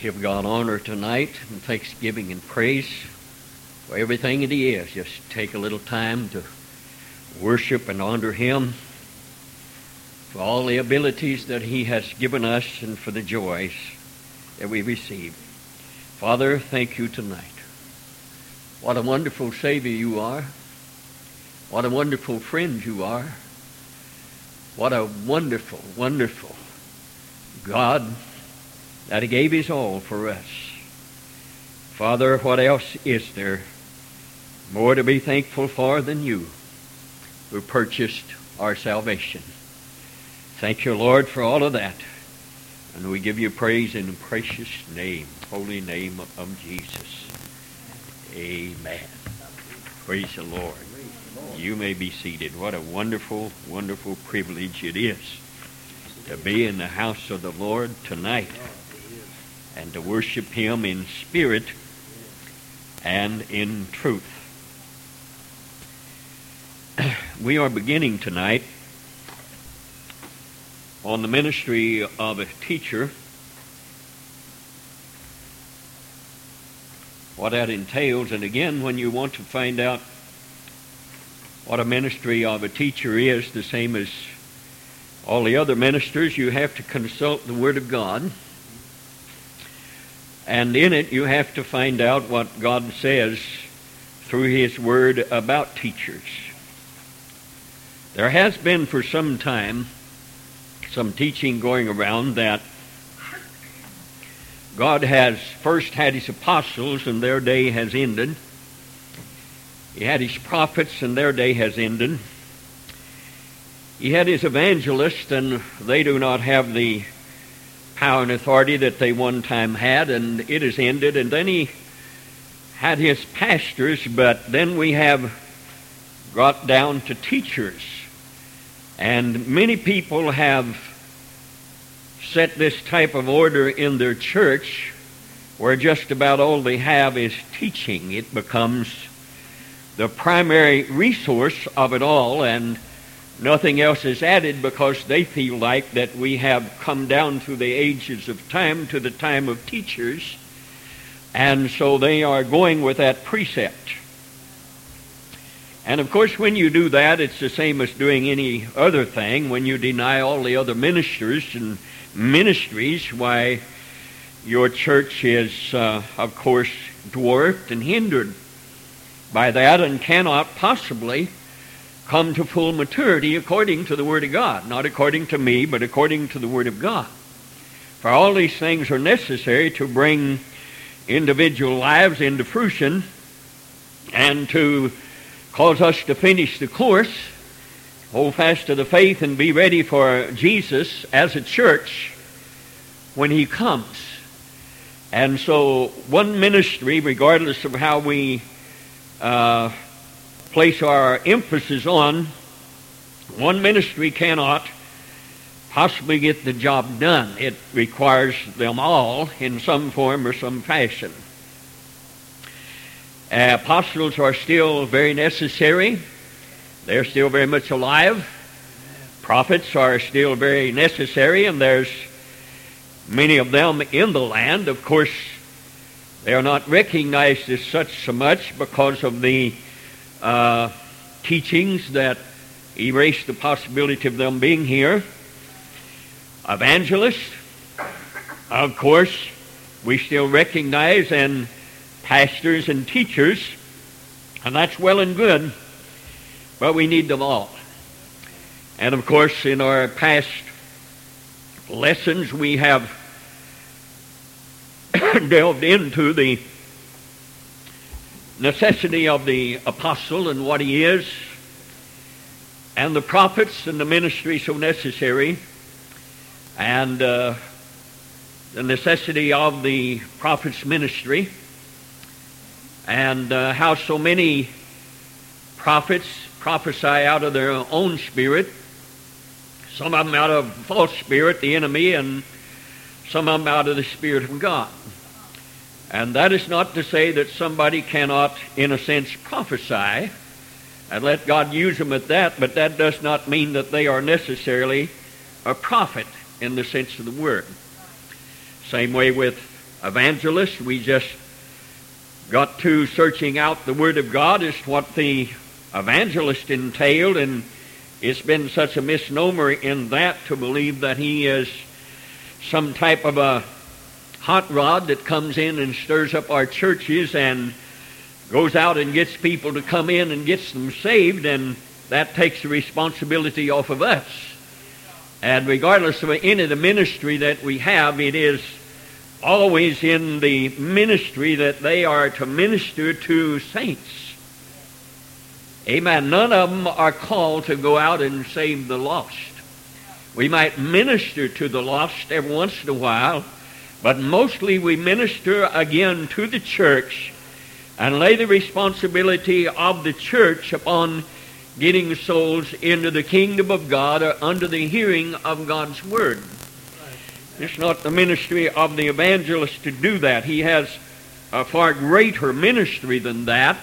Give God honor tonight and thanksgiving and praise for everything that He is. Just take a little time to worship and honor Him for all the abilities that He has given us and for the joys that we receive. Father, thank you tonight. What a wonderful Savior you are. What a wonderful friend you are. What a wonderful, wonderful God that He gave His all for us. Father, what else is there more to be thankful for than you who purchased our salvation? Thank you, Lord, for all of that. And we give you praise in the precious name, holy name of Jesus. Amen. Praise the Lord. You may be seated. What a wonderful, wonderful privilege it is to be in the house of the Lord tonight and to worship Him in spirit and in truth. We are beginning tonight on the ministry of a teacher. What that entails, and again, when you want to find out what a ministry of a teacher is, the same as all the other ministers, you have to consult the Word of God. And in it, you have to find out what God says through His Word about teachers. There has been for some time some teaching going around that God has first had his apostles and their day has ended. He had his prophets and their day has ended. He had his evangelists and they do not have the power and authority that they one time had and it has ended. And then he had his pastors, but then we have got down to teachers. And many people have set this type of order in their church where just about all they have is teaching. It becomes the primary resource of it all, and nothing else is added because they feel like that we have come down through the ages of time to the time of teachers, and so they are going with that precept. And of course, when you do that, it's the same as doing any other thing. When you deny all the other ministers and ministries, why, your church is, uh, of course, dwarfed and hindered by that and cannot possibly come to full maturity according to the Word of God. Not according to me, but according to the Word of God. For all these things are necessary to bring individual lives into fruition and to cause us to finish the course, hold fast to the faith, and be ready for Jesus as a church when He comes. And so, one ministry, regardless of how we uh, place our emphasis on, one ministry cannot possibly get the job done. It requires them all in some form or some fashion. Uh, apostles are still very necessary. They're still very much alive. Prophets are still very necessary, and there's many of them in the land. Of course, they are not recognized as such so much because of the uh, teachings that erase the possibility of them being here. Evangelists, of course, we still recognize and pastors and teachers, and that's well and good, but we need them all. And of course, in our past lessons, we have delved into the necessity of the apostle and what he is, and the prophets and the ministry so necessary, and uh, the necessity of the prophet's ministry and uh, how so many prophets prophesy out of their own spirit, some of them out of false spirit, the enemy, and some of them out of the Spirit of God. And that is not to say that somebody cannot, in a sense, prophesy and let God use them at that, but that does not mean that they are necessarily a prophet in the sense of the word. Same way with evangelist. We just got to searching out the Word of God as what the evangelist entailed, and it's been such a misnomer in that to believe that he is some type of a hot rod that comes in and stirs up our churches and goes out and gets people to come in and gets them saved, and that takes the responsibility off of us. And regardless of any of the ministry that we have, it is always in the ministry that they are to minister to saints. Amen. None of them are called to go out and save the lost. We might minister to the lost every once in a while, but mostly we minister again to the church and lay the responsibility of the church upon getting souls into the kingdom of God or under the hearing of God's word. It's not the ministry of the evangelist to do that. He has a far greater ministry than that,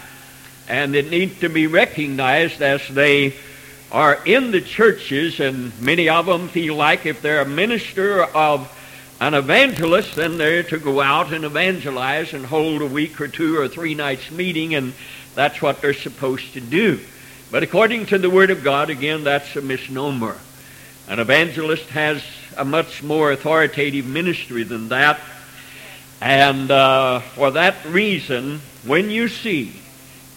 and it needs to be recognized as they are in the churches, and many of them feel like if they're a minister of an evangelist, then they're to go out and evangelize and hold a week or two or three nights meeting, and that's what they're supposed to do. But according to the Word of God, again, that's a misnomer. An evangelist has a much more authoritative ministry than that. And uh, for that reason, when you see,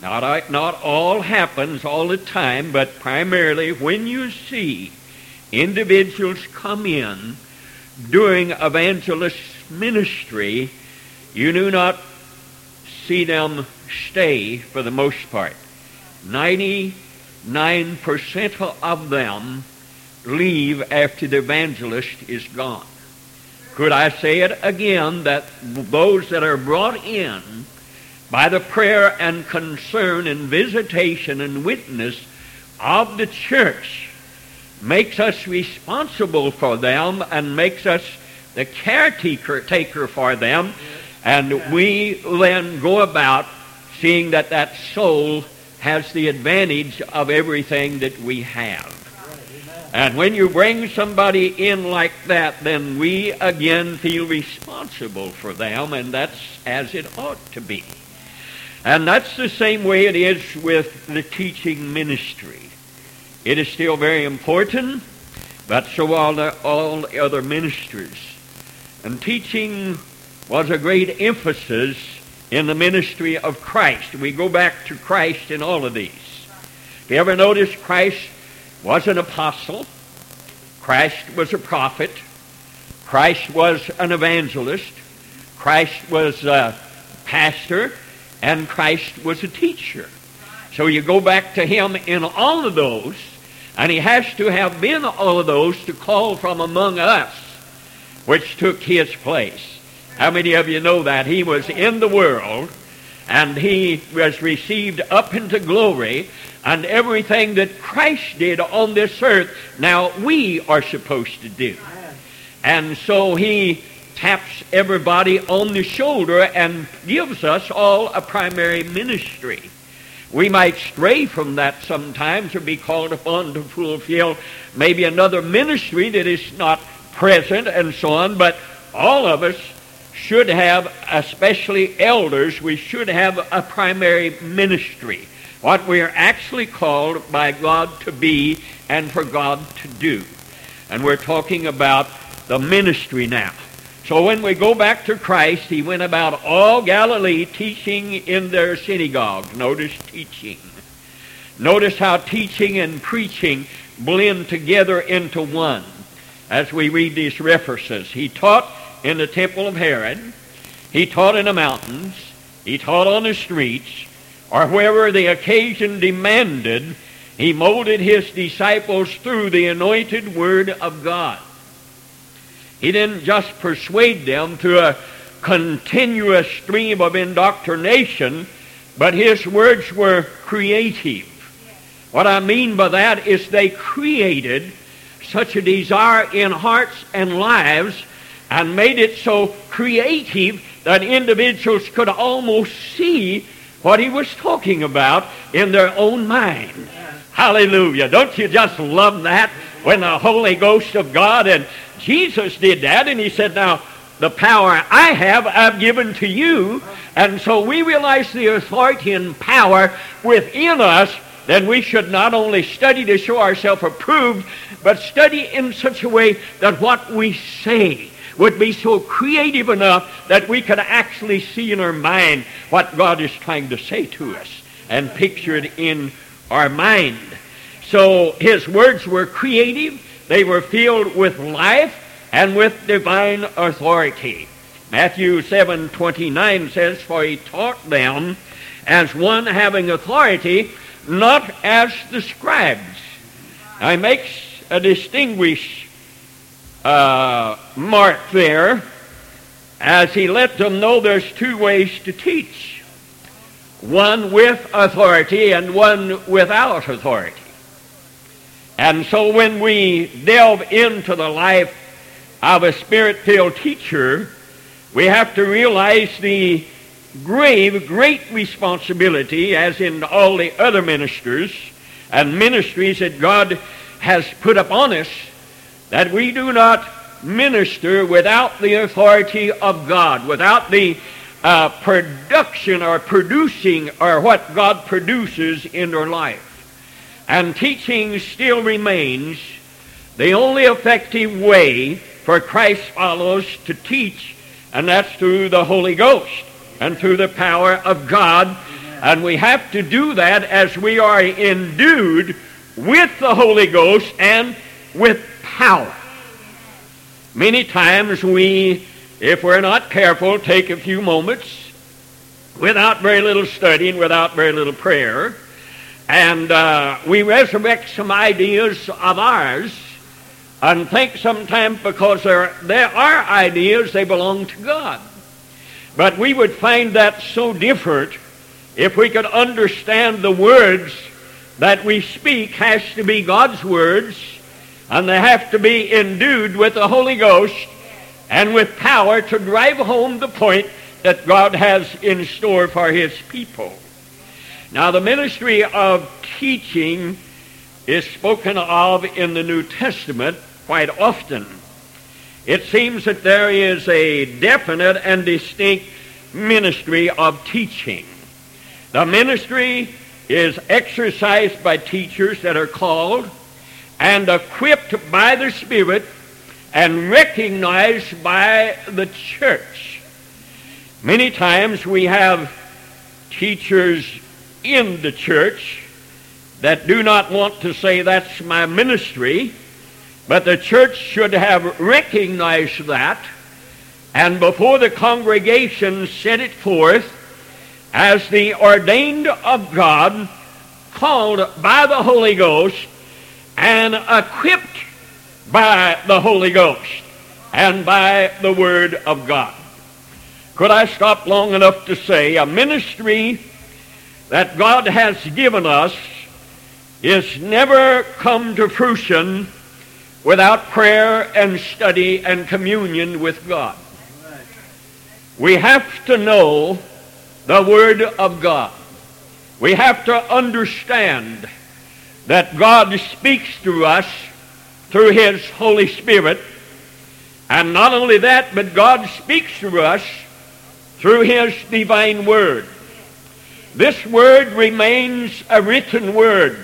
not, not all happens all the time, but primarily when you see individuals come in doing evangelist ministry, you do not see them stay for the most part. 99% of them leave after the evangelist is gone. Could I say it again that those that are brought in by the prayer and concern and visitation and witness of the church makes us responsible for them and makes us the caretaker taker for them, and we then go about seeing that that soul has the advantage of everything that we have. And when you bring somebody in like that, then we again feel responsible for them, and that's as it ought to be. And that's the same way it is with the teaching ministry. It is still very important, but so are the, all the other ministries. And teaching was a great emphasis in the ministry of Christ. We go back to Christ in all of these. If you ever notice Christ was an apostle. Christ was a prophet. Christ was an evangelist. Christ was a pastor. And Christ was a teacher. So you go back to him in all of those, and he has to have been all of those to call from among us, which took his place. How many of you know that? He was in the world, and he was received up into glory, and everything that Christ did on this earth, now we are supposed to do. And so he taps everybody on the shoulder and gives us all a primary ministry. We might stray from that sometimes or be called upon to fulfill maybe another ministry that is not present and so on, but all of us should have, especially elders, we should have a primary ministry what we are actually called by God to be and for God to do. And we're talking about the ministry now. So when we go back to Christ, he went about all Galilee teaching in their synagogues. Notice teaching. Notice how teaching and preaching blend together into one as we read these references. He taught in the temple of Herod. He taught in the mountains. He taught on the streets or wherever the occasion demanded, he molded his disciples through the anointed word of God. He didn't just persuade them to a continuous stream of indoctrination, but his words were creative. What I mean by that is they created such a desire in hearts and lives and made it so creative that individuals could almost see what he was talking about in their own mind. Hallelujah. Don't you just love that when the Holy Ghost of God and Jesus did that and he said, now, the power I have, I've given to you. And so we realize the authority and power within us, then we should not only study to show ourselves approved, but study in such a way that what we say would be so creative enough that we could actually see in our mind what God is trying to say to us and picture it in our mind. So his words were creative, they were filled with life and with divine authority. Matthew 7:29 says, "For he taught them as one having authority, not as the scribes." He makes a distinguished uh, mark there as he let them know there's two ways to teach. One with authority and one without authority. And so when we delve into the life of a spirit-filled teacher, we have to realize the grave, great responsibility, as in all the other ministers and ministries that God has put upon us, that we do not minister without the authority of God, without the uh, production or producing or what God produces in their life. And teaching still remains the only effective way for Christ follows to teach, and that's through the Holy Ghost and through the power of God. And we have to do that as we are endued with the Holy Ghost and with power. Many times we, if we're not careful, take a few moments without very little study and without very little prayer, and uh, we resurrect some ideas of ours and think sometimes because there, there are ideas, they belong to God. But we would find that so different if we could understand the words that we speak has to be God's words, and they have to be endued with the Holy Ghost and with power to drive home the point that God has in store for his people. Now, the ministry of teaching is spoken of in the New Testament quite often. It seems that there is a definite and distinct ministry of teaching. The ministry is exercised by teachers that are called and equipped by the Spirit and recognized by the church. Many times we have teachers in the church that do not want to say that's my ministry, but the church should have recognized that and before the congregation set it forth as the ordained of God, called by the Holy Ghost, and equipped by the Holy Ghost and by the Word of God. Could I stop long enough to say a ministry that God has given us is never come to fruition without prayer and study and communion with God. We have to know the Word of God. We have to understand that God speaks to us through His Holy Spirit. And not only that, but God speaks to us through His divine Word. This Word remains a written Word.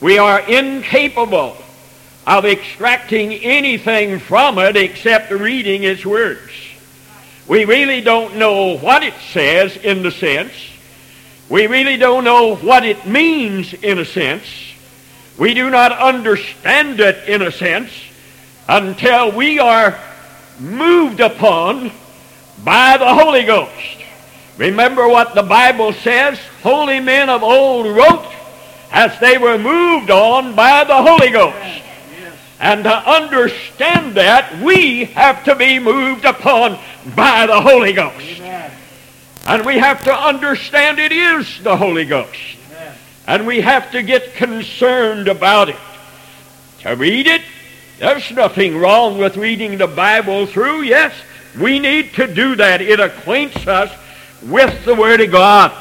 We are incapable of extracting anything from it except reading its words. We really don't know what it says in the sense. We really don't know what it means in a sense. We do not understand it in a sense until we are moved upon by the Holy Ghost. Remember what the Bible says? Holy men of old wrote as they were moved on by the Holy Ghost. And to understand that, we have to be moved upon by the Holy Ghost. Amen. And we have to understand it is the Holy Ghost. Amen. And we have to get concerned about it. To read it, there's nothing wrong with reading the Bible through. Yes, we need to do that. It acquaints us with the Word of God.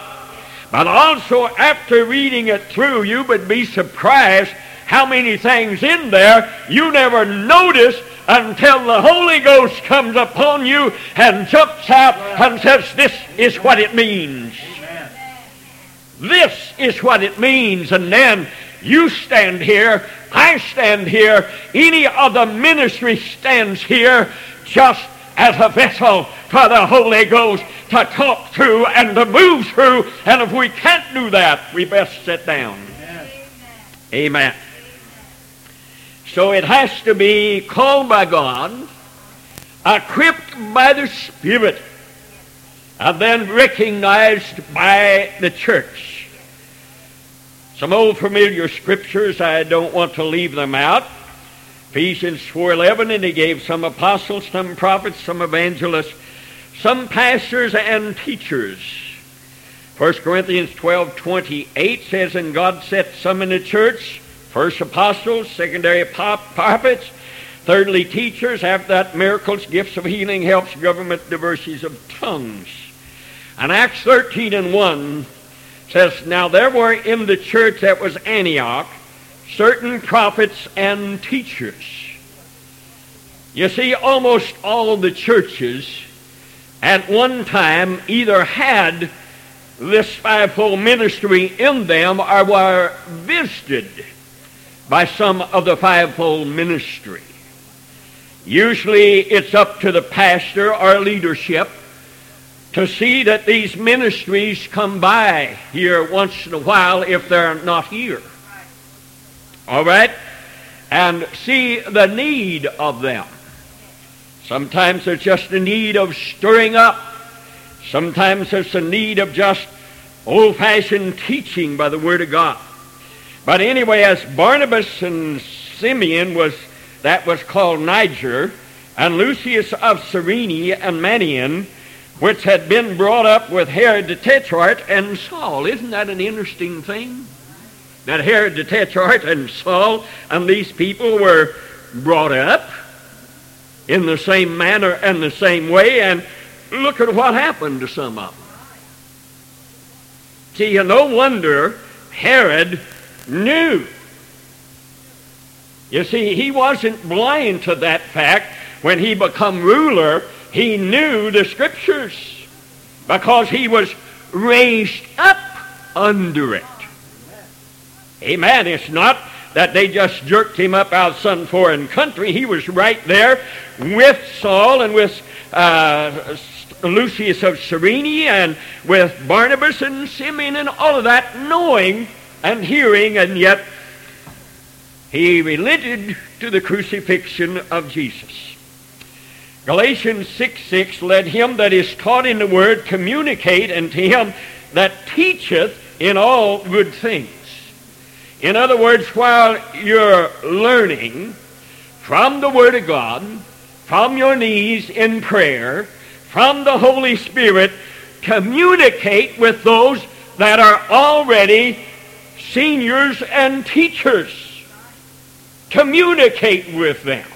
But also, after reading it through, you would be surprised how many things in there you never notice until the Holy Ghost comes upon you and jumps out and says, This is what it means. This is what it means. And then you stand here, I stand here, any other ministry stands here just as a vessel for the Holy Ghost to talk through and to move through. And if we can't do that, we best sit down. Amen. Amen. So it has to be called by God, equipped by the Spirit, and then recognized by the church. Some old familiar scriptures, I don't want to leave them out. Ephesians 4.11, and he gave some apostles, some prophets, some evangelists, some pastors and teachers. 1 Corinthians 12.28 says, And God set some in the church, first apostles, secondary prophets, thirdly teachers, after that miracles, gifts of healing, helps, government, diversities of tongues. And Acts 13 and 1 says, Now there were in the church that was Antioch certain prophets and teachers. You see, almost all the churches at one time either had this fivefold ministry in them or were visited by some of the fivefold ministry. Usually it's up to the pastor or leadership to see that these ministries come by here once in a while if they're not here. All right? And see the need of them. Sometimes there's just a need of stirring up. Sometimes there's a need of just old-fashioned teaching by the Word of God. But anyway, as Barnabas and Simeon was, that was called Niger, and Lucius of Cyrene and Manaen, which had been brought up with Herod the Tetrarch and Saul. Isn't that an interesting thing? That Herod the Tetrarch and Saul and these people were brought up in the same manner and the same way, and look at what happened to some of them. See, no wonder Herod knew. You see, he wasn't blind to that fact. When he became ruler, he knew the scriptures because he was raised up under it. Amen. It's not that they just jerked him up out of some foreign country. He was right there with Saul and with uh, Lucius of Cyrene and with Barnabas and Simeon and all of that, knowing and hearing, and yet he related to the crucifixion of Jesus. Galatians 6 6, let him that is taught in the word communicate unto him that teacheth in all good things. In other words, while you're learning from the Word of God, from your knees in prayer, from the Holy Spirit, communicate with those that are already seniors and teachers. Communicate with them.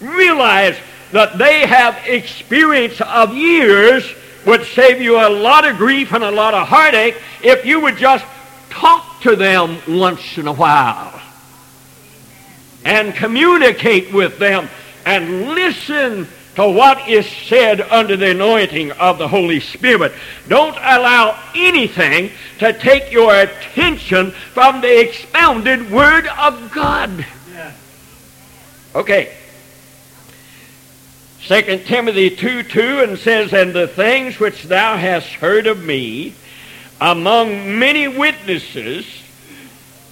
Realize that they have experience of years would save you a lot of grief and a lot of heartache if you would just talk to them once in a while and communicate with them and listen to what is said under the anointing of the Holy Spirit. Don't allow anything to take your attention from the expounded Word of God. Okay. 2 Timothy 2 2 and says, And the things which thou hast heard of me among many witnesses,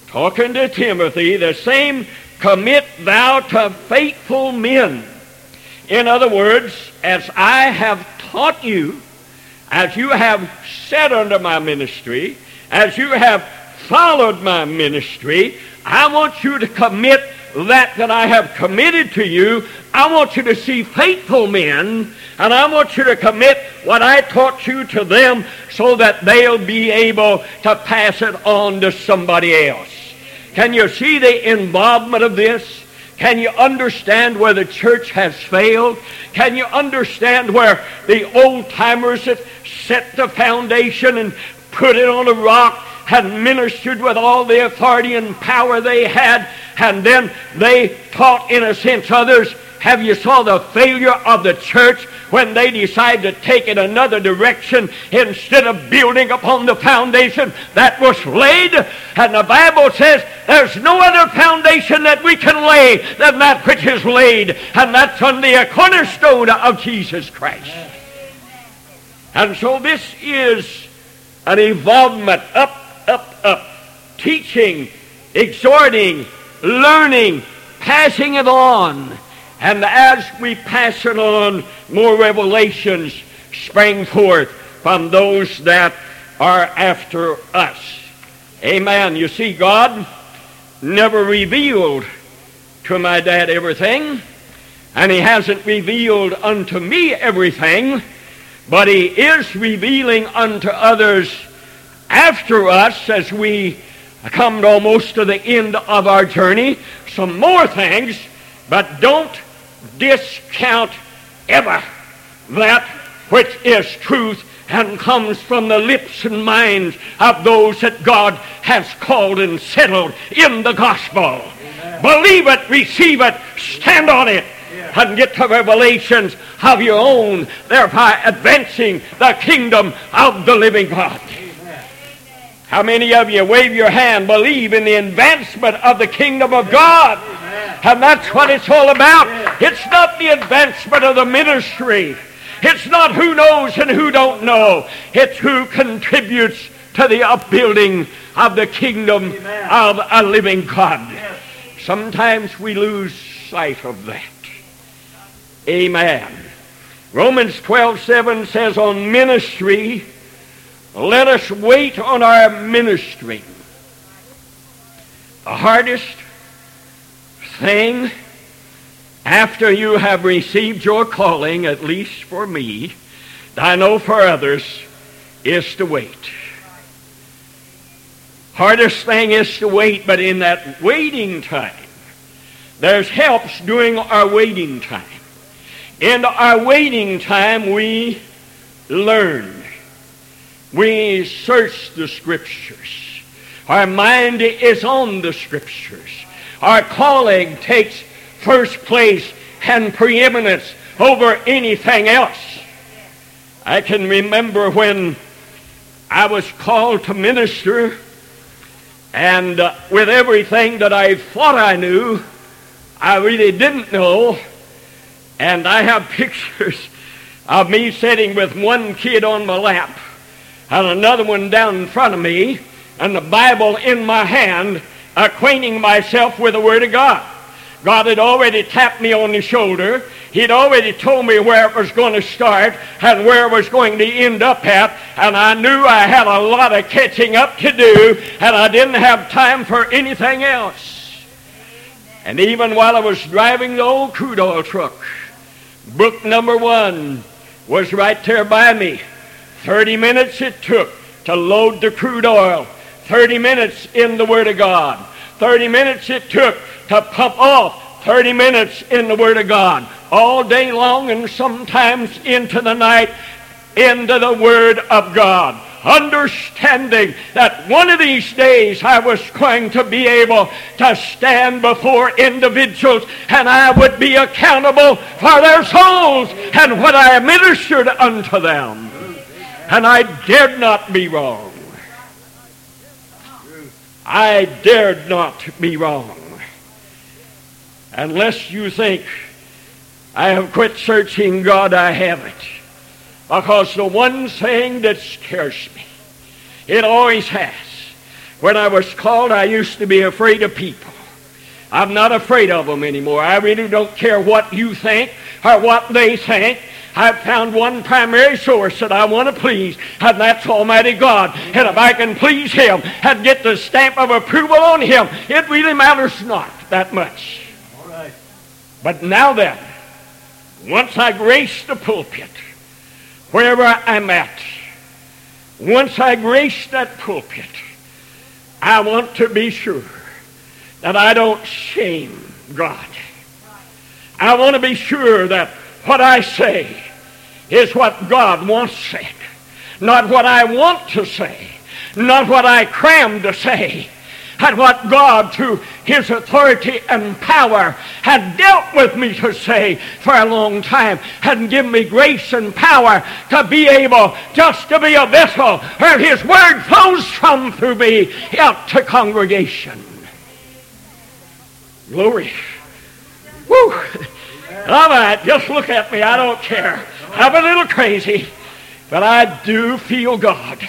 talking to Timothy, the same commit thou to faithful men. In other words, as I have taught you, as you have sat under my ministry, as you have followed my ministry, I want you to commit that that I have committed to you. I want you to see faithful men, and I want you to commit what I taught you to them so that they'll be able to pass it on to somebody else. Can you see the involvement of this? Can you understand where the church has failed? Can you understand where the old timers that set the foundation and put it on a rock had ministered with all the authority and power they had and then they taught, in a sense, others. Have you saw the failure of the church when they decide to take it another direction instead of building upon the foundation that was laid? And the Bible says there's no other foundation that we can lay than that which is laid, and that's on the cornerstone of Jesus Christ. And so this is an involvement up, up, up, teaching, exhorting, learning, passing it on. And as we pass it on, more revelations spring forth from those that are after us. Amen. You see, God never revealed to my dad everything, and he hasn't revealed unto me everything, but he is revealing unto others after us as we come almost to the end of our journey some more things, but don't discount ever that which is truth and comes from the lips and minds of those that God has called and settled in the gospel. Amen. Believe it, receive it, stand on it, yeah. and get to revelations of your own, thereby advancing the kingdom of the living God. How many of you wave your hand, believe in the advancement of the kingdom of God? And that's what it's all about. It's not the advancement of the ministry. It's not who knows and who don't know. It's who contributes to the upbuilding of the kingdom of a living God. Sometimes we lose sight of that. Amen. Romans 12, 7 says on ministry, let us wait on our ministry. The hardest thing after you have received your calling, at least for me, I know for others, is to wait. Hardest thing is to wait, but in that waiting time, there's helps during our waiting time. In our waiting time, we learn. We search the Scriptures. Our mind is on the Scriptures. Our calling takes first place and preeminence over anything else. I can remember when I was called to minister, and uh, with everything that I thought I knew, I really didn't know. And I have pictures of me sitting with one kid on my lap and another one down in front of me, and the Bible in my hand, acquainting myself with the Word of God. God had already tapped me on the shoulder. He'd already told me where it was going to start and where it was going to end up at. And I knew I had a lot of catching up to do, and I didn't have time for anything else. And even while I was driving the old crude oil truck, book number one was right there by me. 30 minutes it took to load the crude oil. 30 minutes in the Word of God. 30 minutes it took to pump off. 30 minutes in the Word of God. All day long and sometimes into the night into the Word of God. Understanding that one of these days I was going to be able to stand before individuals and I would be accountable for their souls and what I ministered unto them and I dared not be wrong. I dared not be wrong. Unless you think I have quit searching God, I haven't. Because the one thing that scares me, it always has. When I was called, I used to be afraid of people. I'm not afraid of them anymore. I really don't care what you think or what they think. I've found one primary source that I want to please, and that's Almighty God. And if I can please Him and get the stamp of approval on Him, it really matters not that much. All right. But now then, once I grace the pulpit, wherever I'm at, once I grace that pulpit, I want to be sure that I don't shame God. I want to be sure that what I say is what God wants said. Not what I want to say. Not what I cram to say. at what God, through His authority and power, had dealt with me to say for a long time, had given me grace and power to be able just to be a vessel where His Word flows from through me out to congregation. Glory. All right, just look at me. I don't care. I'm a little crazy, but I do feel God.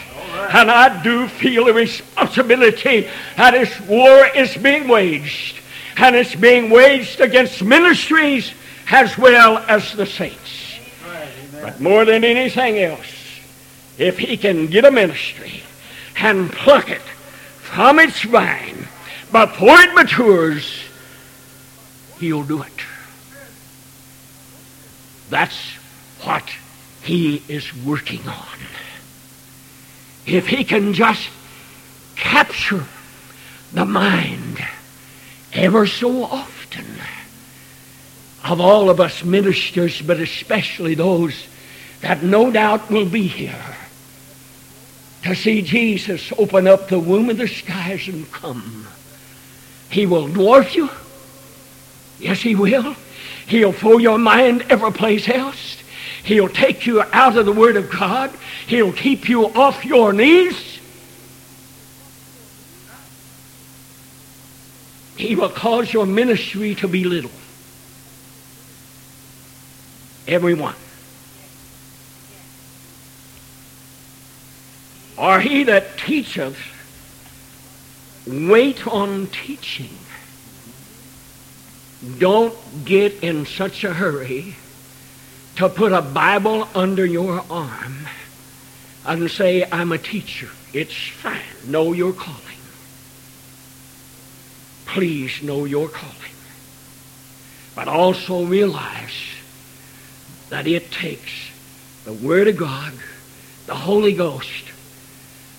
And I do feel a responsibility that this war is being waged. And it's being waged against ministries as well as the saints. But more than anything else, if he can get a ministry and pluck it from its vine before it matures, he'll do it. That's what he is working on if he can just capture the mind ever so often of all of us ministers, but especially those that no doubt will be here to see Jesus open up the womb of the skies and come. He will dwarf you. Yes, he will. He'll throw your mind every place else. He'll take you out of the Word of God. He'll keep you off your knees. He will cause your ministry to be little. Everyone. Or he that teacheth, wait on teaching. Don't get in such a hurry to put a Bible under your arm and say, I'm a teacher. It's fine. Know your calling. Please know your calling. But also realize that it takes the Word of God, the Holy Ghost,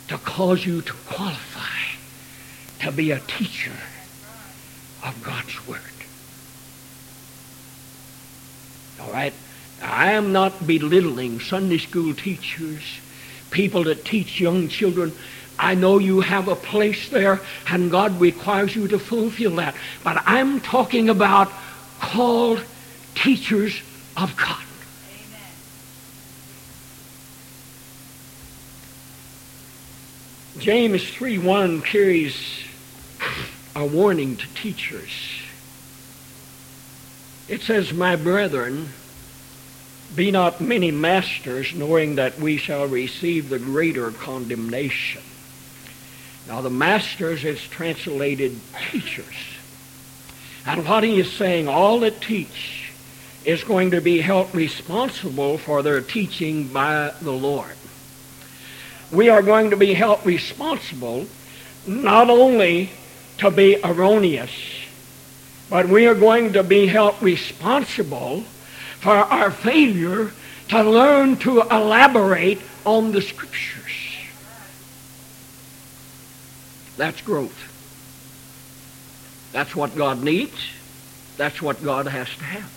to cause you to qualify to be a teacher of God's Word. All right? I am not belittling Sunday school teachers, people that teach young children. I know you have a place there, and God requires you to fulfill that. But I'm talking about called teachers of God. Amen. James 3.1 carries a warning to teachers. It says, My brethren, be not many masters, knowing that we shall receive the greater condemnation. Now, the masters is translated teachers. And what he is saying, all that teach is going to be held responsible for their teaching by the Lord. We are going to be held responsible not only to be erroneous, but we are going to be held responsible for our failure to learn to elaborate on the Scriptures. That's growth. That's what God needs. That's what God has to have.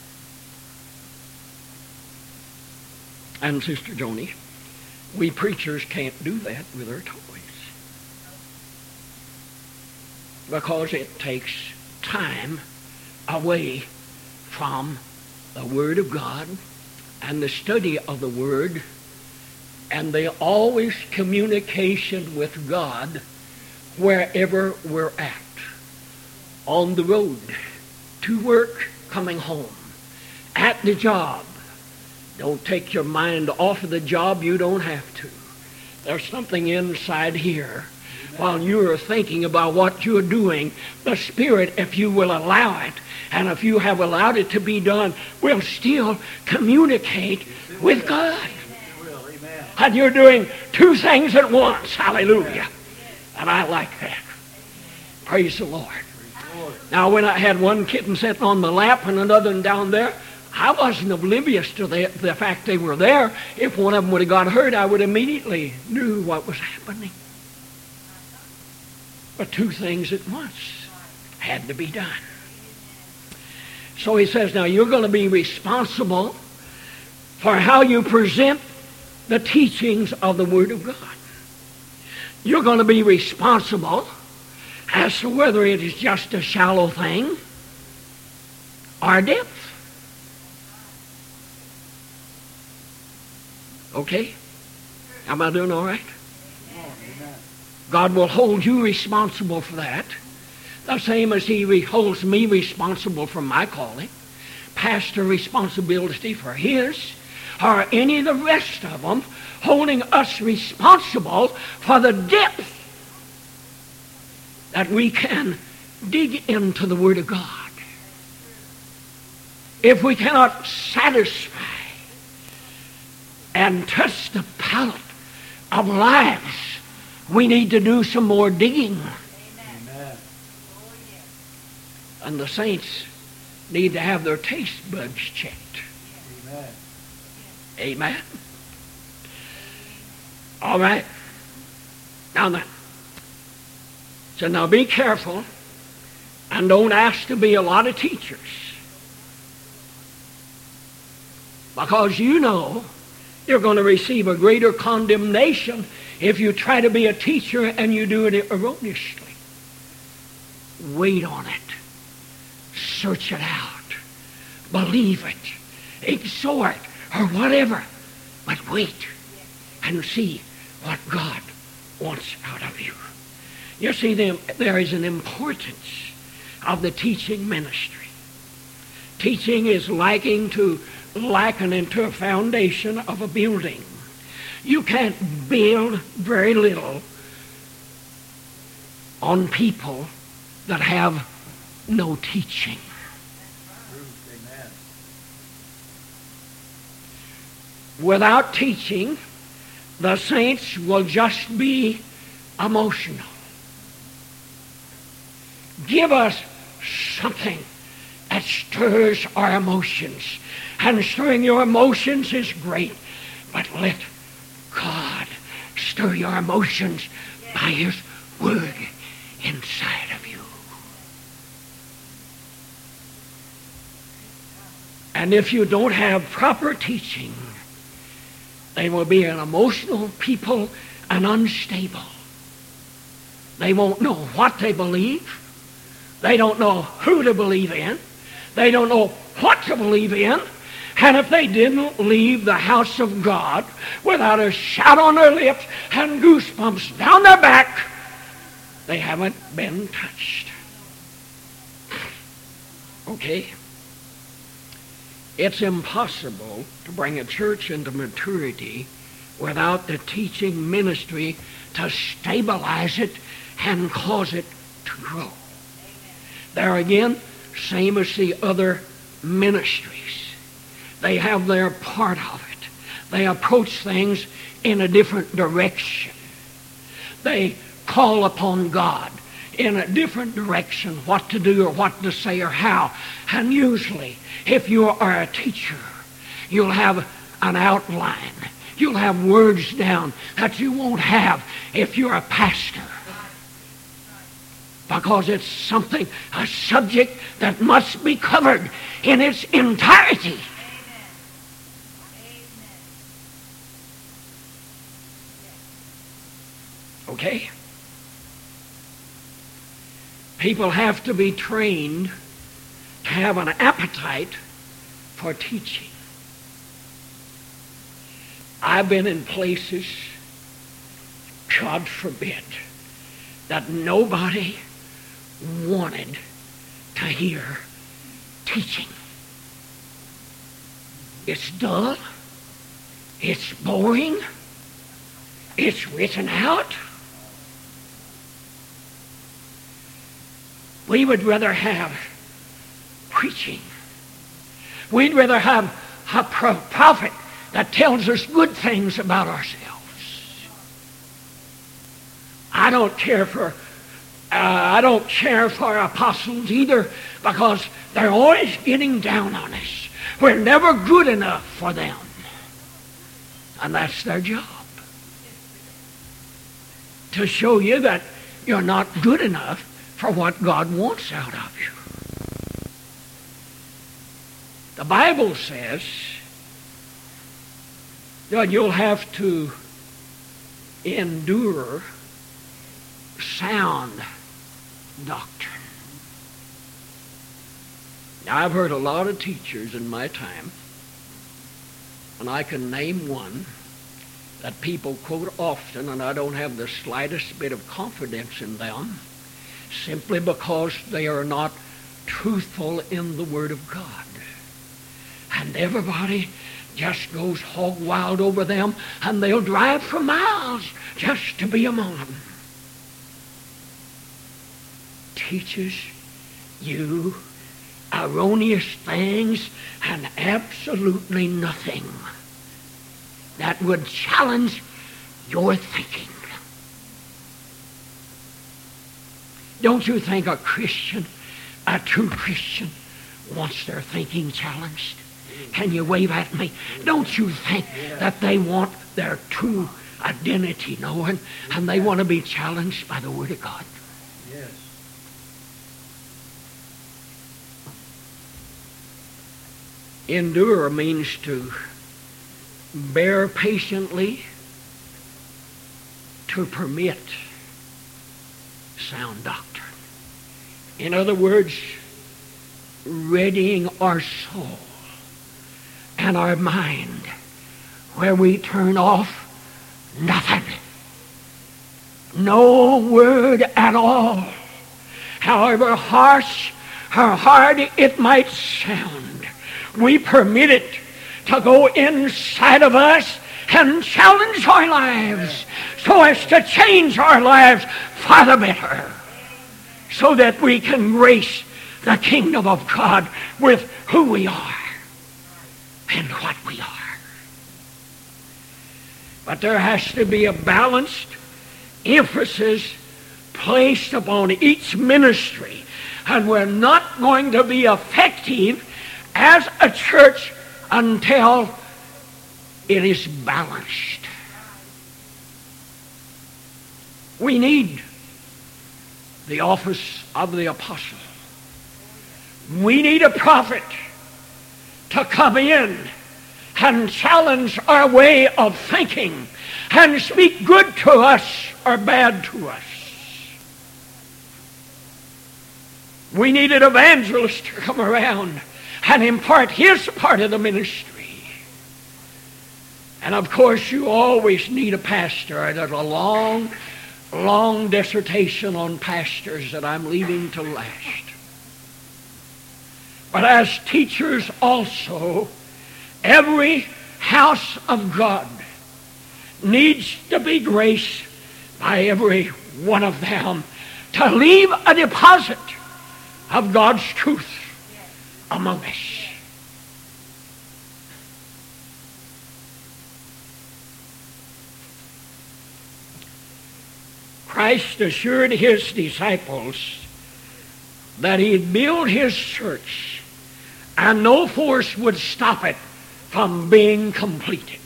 And Sister Joni, we preachers can't do that with our toys. Because it takes time away from the Word of God and the study of the Word and the always communication with God wherever we're at. On the road, to work, coming home, at the job. Don't take your mind off of the job you don't have to. There's something inside here while you are thinking about what you're doing. The Spirit, if you will allow it, and if you have allowed it to be done, will still communicate with God. And you're doing two things at once. Hallelujah. And I like that. Praise the Lord. Now, when I had one kitten sitting on my lap and another one down there, I wasn't oblivious to the, the fact they were there. If one of them would have got hurt, I would immediately knew what was happening. But two things at once had to be done. So he says, now you're going to be responsible for how you present the teachings of the Word of God. You're going to be responsible as to whether it is just a shallow thing or depth. Okay? Am I doing all right? God will hold you responsible for that. The same as he holds me responsible for my calling. Pastor responsibility for his. Or any of the rest of them holding us responsible for the depth that we can dig into the Word of God. If we cannot satisfy and touch the palate of lives, we need to do some more digging. Amen. And the saints need to have their taste buds checked. Amen. Amen. All right. Now then. So now be careful and don't ask to be a lot of teachers. Because you know you're going to receive a greater condemnation if you try to be a teacher and you do it erroneously. Wait on it. Search it out. Believe it. Exhort or whatever. But wait and see what God wants out of you. You see, there is an importance of the teaching ministry. Teaching is liking to liken into a foundation of a building. You can't build very little on people that have no teaching. Without teaching, the saints will just be emotional. Give us something that stirs our emotions. And stirring your emotions is great, but let God stir your emotions by His Word inside of you. And if you don't have proper teaching, they will be an emotional people and unstable. They won't know what they believe. They don't know who to believe in. They don't know what to believe in. And if they didn't leave the house of God without a shout on their lips and goosebumps down their back, they haven't been touched. Okay? It's impossible to bring a church into maturity without the teaching ministry to stabilize it and cause it to grow. There again, same as the other ministries. They have their part of it. They approach things in a different direction. They call upon God in a different direction, what to do or what to say or how. And usually, if you are a teacher, you'll have an outline. You'll have words down that you won't have if you're a pastor because it's something, a subject that must be covered in its entirety. Okay? People have to be trained to have an appetite for teaching. I've been in places, God forbid, that nobody wanted to hear teaching. It's dull. It's boring. It's written out. We would rather have preaching. We'd rather have a prophet that tells us good things about ourselves. I don't care for uh, I don't care for apostles either because they're always getting down on us. We're never good enough for them. And that's their job. To show you that you're not good enough for what God wants out of you. The Bible says that you'll have to endure sound doctrine. Now, I've heard a lot of teachers in my time, and I can name one that people quote often, and I don't have the slightest bit of confidence in them, simply because they are not truthful in the Word of God. And everybody just goes hog wild over them, and they'll drive for miles just to be among them. Teaches you erroneous things and absolutely nothing that would challenge your thinking. Don't you think a Christian, a true Christian, wants their thinking challenged? Can you wave at me? Don't you think that they want their true identity known and they want to be challenged by the Word of God? Yes. Endure means to bear patiently, to permit sound doctrine. In other words, readying our soul and our mind where we turn off nothing. No word at all. However harsh or hard it might sound, we permit it to go inside of us and challenge our lives so as to change our lives for the better so that we can grace the kingdom of God with who we are and what we are. But there has to be a balanced emphasis placed upon each ministry. And we're not going to be effective as a church until it is balanced. We need the office of the apostle. We need a prophet to come in and challenge our way of thinking and speak good to us or bad to us. We need an evangelist to come around and impart his part of the ministry. And of course, you always need a pastor. There's a long, long dissertation on pastors that I'm leaving to last. But as teachers also, every house of God needs to be graced by every one of them to leave a deposit of God's truth among us. Christ assured his disciples that he'd build his church and no force would stop it from being completed.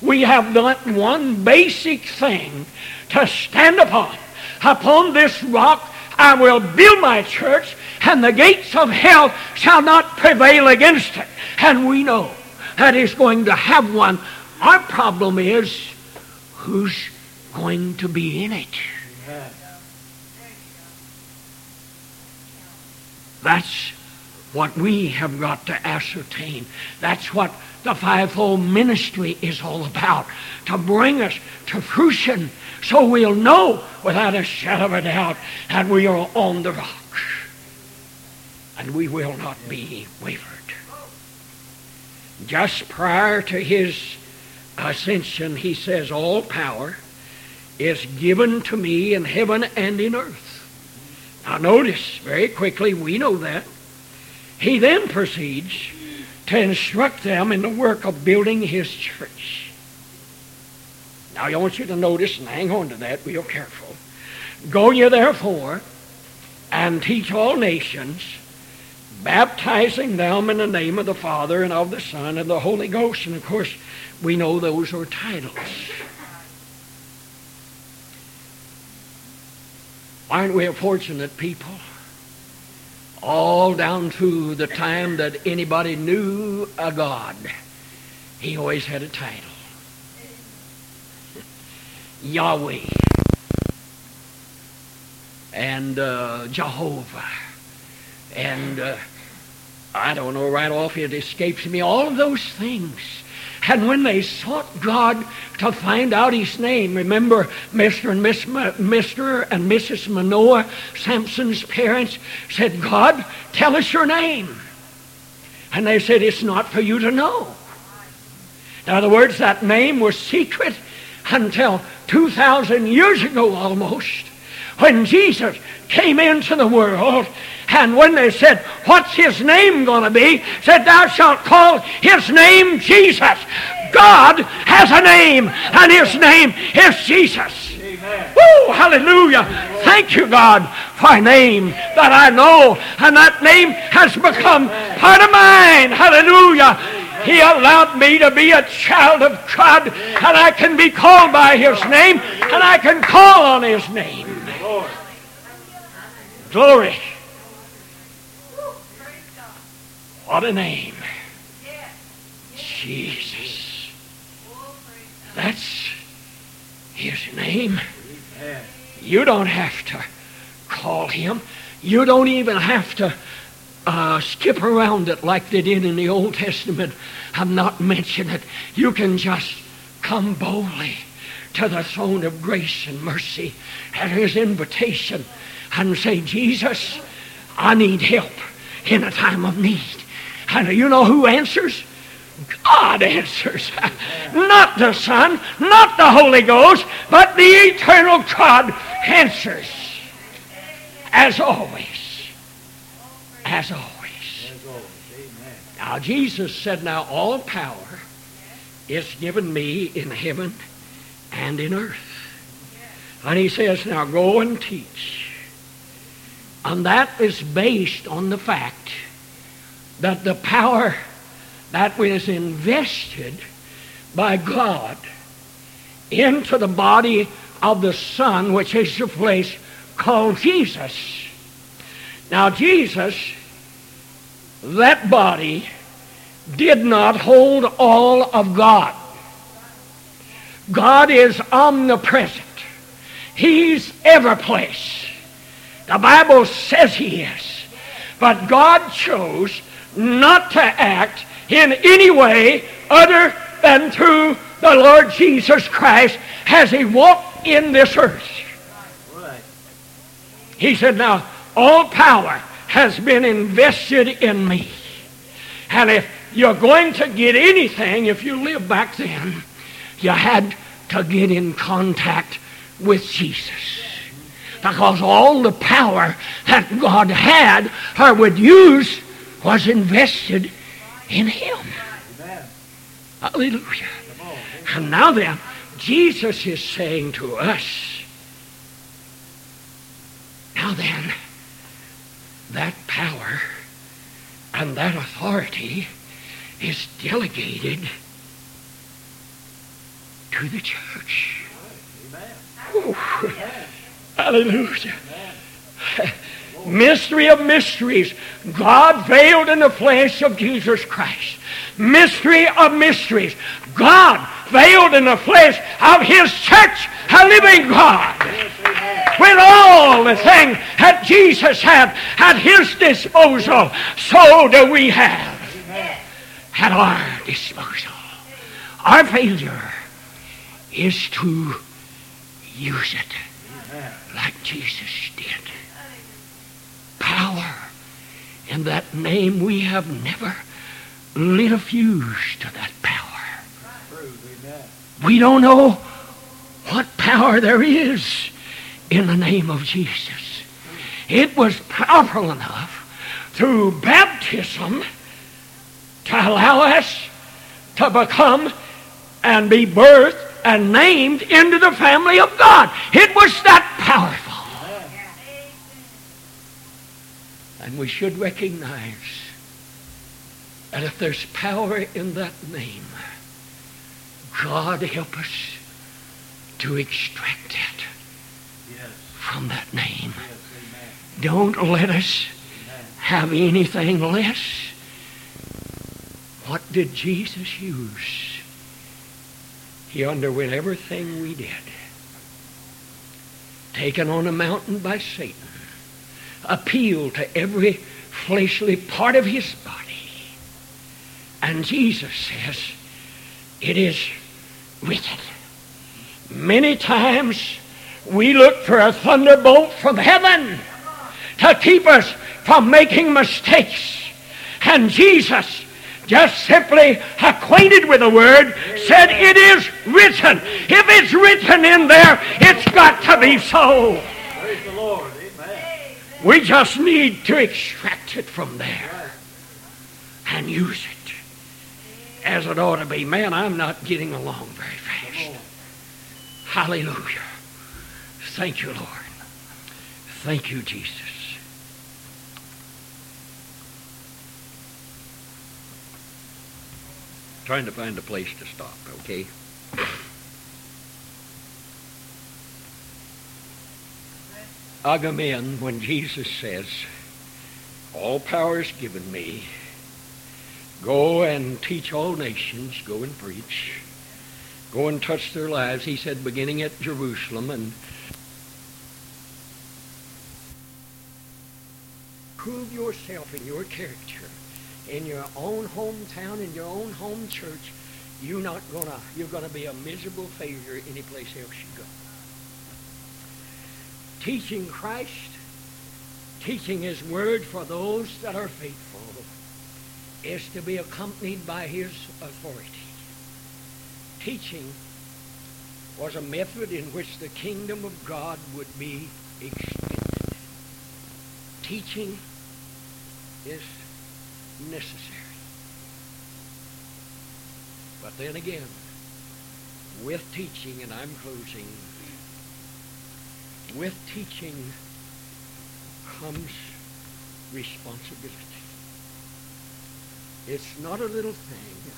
We have done one basic thing to stand upon. Upon this rock I will build my church, and the gates of hell shall not prevail against it. And we know that is going to have one. Our problem is who's going to be in it. That's what we have got to ascertain. That's what the fivefold ministry is all about. To bring us to fruition so we'll know without a shadow of a doubt that we are on the rock. And we will not be wavered. Just prior to his ascension, he says, All power is given to me in heaven and in earth. Now notice very quickly, we know that. He then proceeds to instruct them in the work of building his church. Now I want you to notice and hang on to that real careful. Go ye therefore and teach all nations, baptizing them in the name of the Father and of the Son and the Holy Ghost. And of course, we know those are titles. Aren't we a fortunate people? All down to the time that anybody knew a God, he always had a title. Yahweh. and uh, Jehovah. And uh, I don't know right off, it escapes me. All of those things. And when they sought God to find out his name, remember Mr. and Miss, Mr. and Mrs. Manoah, Samson's parents, said, God, tell us your name. And they said, it's not for you to know. In other words, that name was secret until 2,000 years ago almost, when Jesus came into the world. And when they said, What's his name going to be? said, Thou shalt call his name Jesus. God has a name, and his name is Jesus. Amen. Woo, hallelujah. Thank you, God, for a name that I know, and that name has become part of mine. Hallelujah. He allowed me to be a child of God, and I can be called by His name, and I can call on His name. Glory. What a name. Jesus. That's His name. You don't have to call Him. You don't even have to uh, skip around it like they did in the Old Testament I'm not mentioning it. You can just come boldly to the throne of grace and mercy at His invitation and say, Jesus, I need help in a time of need. And you know who answers? God answers. not the Son, not the Holy Ghost, but the eternal God answers. As always as always. Now, Jesus said, Now all power is given me in heaven and in earth. And he says, Now go and teach. And that is based on the fact that the power that was invested by God into the body of the Son, which is the place called Jesus. Now, Jesus that body did not hold all of God. God is omnipresent. He's ever place. The Bible says he is. But God chose not to act in any way other than through the Lord Jesus Christ as he walked in this earth. He said, now, all power has been invested in me. And if you're going to get anything, if you live back then, you had to get in contact with Jesus. Because all the power that God had or would use was invested in Him. Hallelujah. And now then, Jesus is saying to us, now then, that power and that authority is delegated to the church. Hallelujah. Mystery of mysteries. God veiled in the flesh of Jesus Christ. Mystery of mysteries. God veiled in the flesh of His church, a living God. With all the things that Jesus had at His disposal, so do we have at our disposal. Our failure is to use it like Jesus did. Power in that name we have never lit a fuse to that power. We don't know what power there is in the name of Jesus. It was powerful enough through baptism to allow us to become and be birthed and named into the family of God. It was that powerful. And we should recognize that if there's power in that name, God help us to extract it from that name. Don't let us have anything less. What did Jesus use? He underwent everything we did taken on a mountain by Satan, appealed to every fleshly part of his body. And Jesus says, It is wicked. Many times we look for a thunderbolt from heaven to keep us from making mistakes. And Jesus, just simply acquainted with the word, said, It is written. If it's written in there, it's got to be so. Praise the Lord. Amen. We just need to extract it from there and use it as it ought to be. Man, I'm not getting along very fast. Hallelujah. Thank you, Lord. Thank you, Jesus. Trying to find a place to stop, okay? Agamen, when Jesus says, All power is given me, go and teach all nations, go and preach, go and touch their lives, he said, beginning at Jerusalem and prove yourself in your character in your own hometown, in your own home church, you're not gonna you're gonna be a miserable failure any place else you go. Teaching Christ, teaching his word for those that are faithful, is to be accompanied by his authority. Teaching was a method in which the kingdom of God would be extended. Teaching is necessary. But then again, with teaching, and I'm closing, with teaching comes responsibility. It's not a little thing.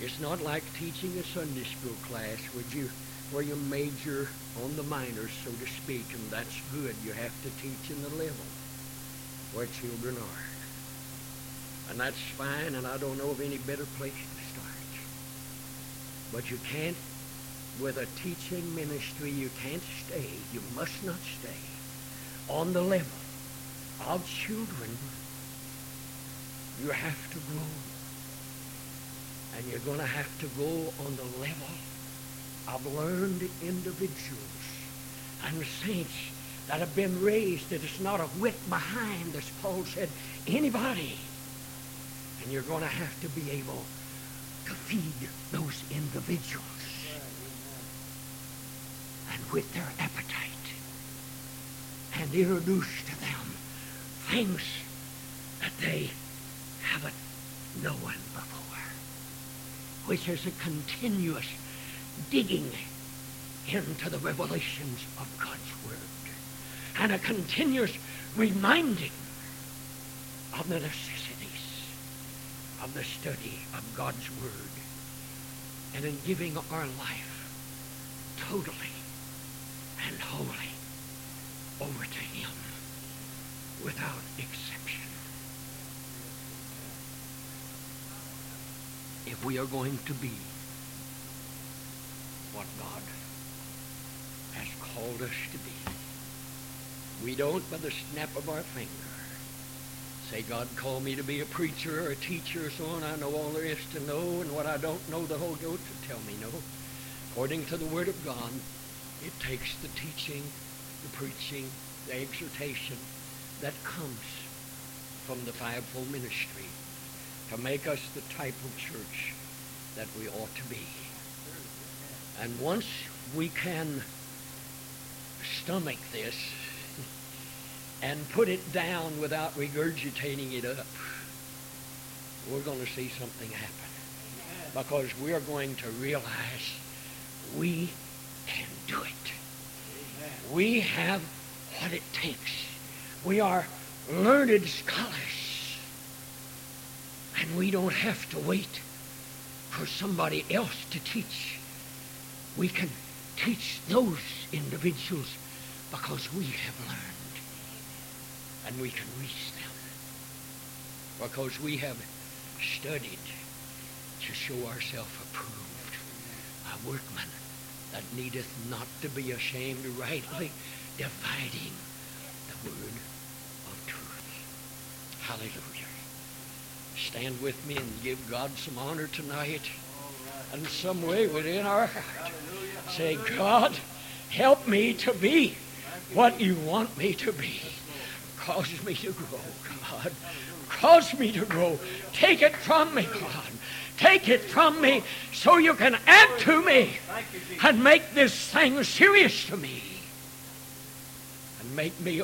It's not like teaching a Sunday school class where you where you major on the minors, so to speak, and that's good. You have to teach in the level where children are. And that's fine, and I don't know of any better place to start. But you can't, with a teaching ministry, you can't stay, you must not stay on the level of children. You have to grow. And you're going to have to go on the level of learned individuals and saints that have been raised that it's not a whit behind, as Paul said, anybody. And you're going to have to be able to feed those individuals. And with their appetite. And introduce to them things that they haven't known before. Which is a continuous digging into the revelations of God's Word. And a continuous reminding of the necessities of the study of God's Word. And in giving our life totally and wholly over to Him without exception. If we are going to be what God has called us to be, we don't, by the snap of our finger, say, God called me to be a preacher or a teacher or so on. I know all there is to know, and what I don't know, the Holy Ghost will tell me no. According to the Word of God, it takes the teaching, the preaching, the exhortation that comes from the fivefold ministry to make us the type of church that we ought to be. And once we can stomach this and put it down without regurgitating it up, we're going to see something happen. Because we're going to realize we can do it. We have what it takes. We are learned scholars. And we don't have to wait for somebody else to teach. We can teach those individuals because we have learned. And we can reach them because we have studied to show ourselves approved, a workman that needeth not to be ashamed, rightly dividing the word of truth. Hallelujah. Stand with me and give God some honor tonight. And some way within our heart. Say, God, help me to be what you want me to be. Cause me to grow, God. Cause me to grow. Take it from me, God. Take it from me so you can add to me and make this thing serious to me and make me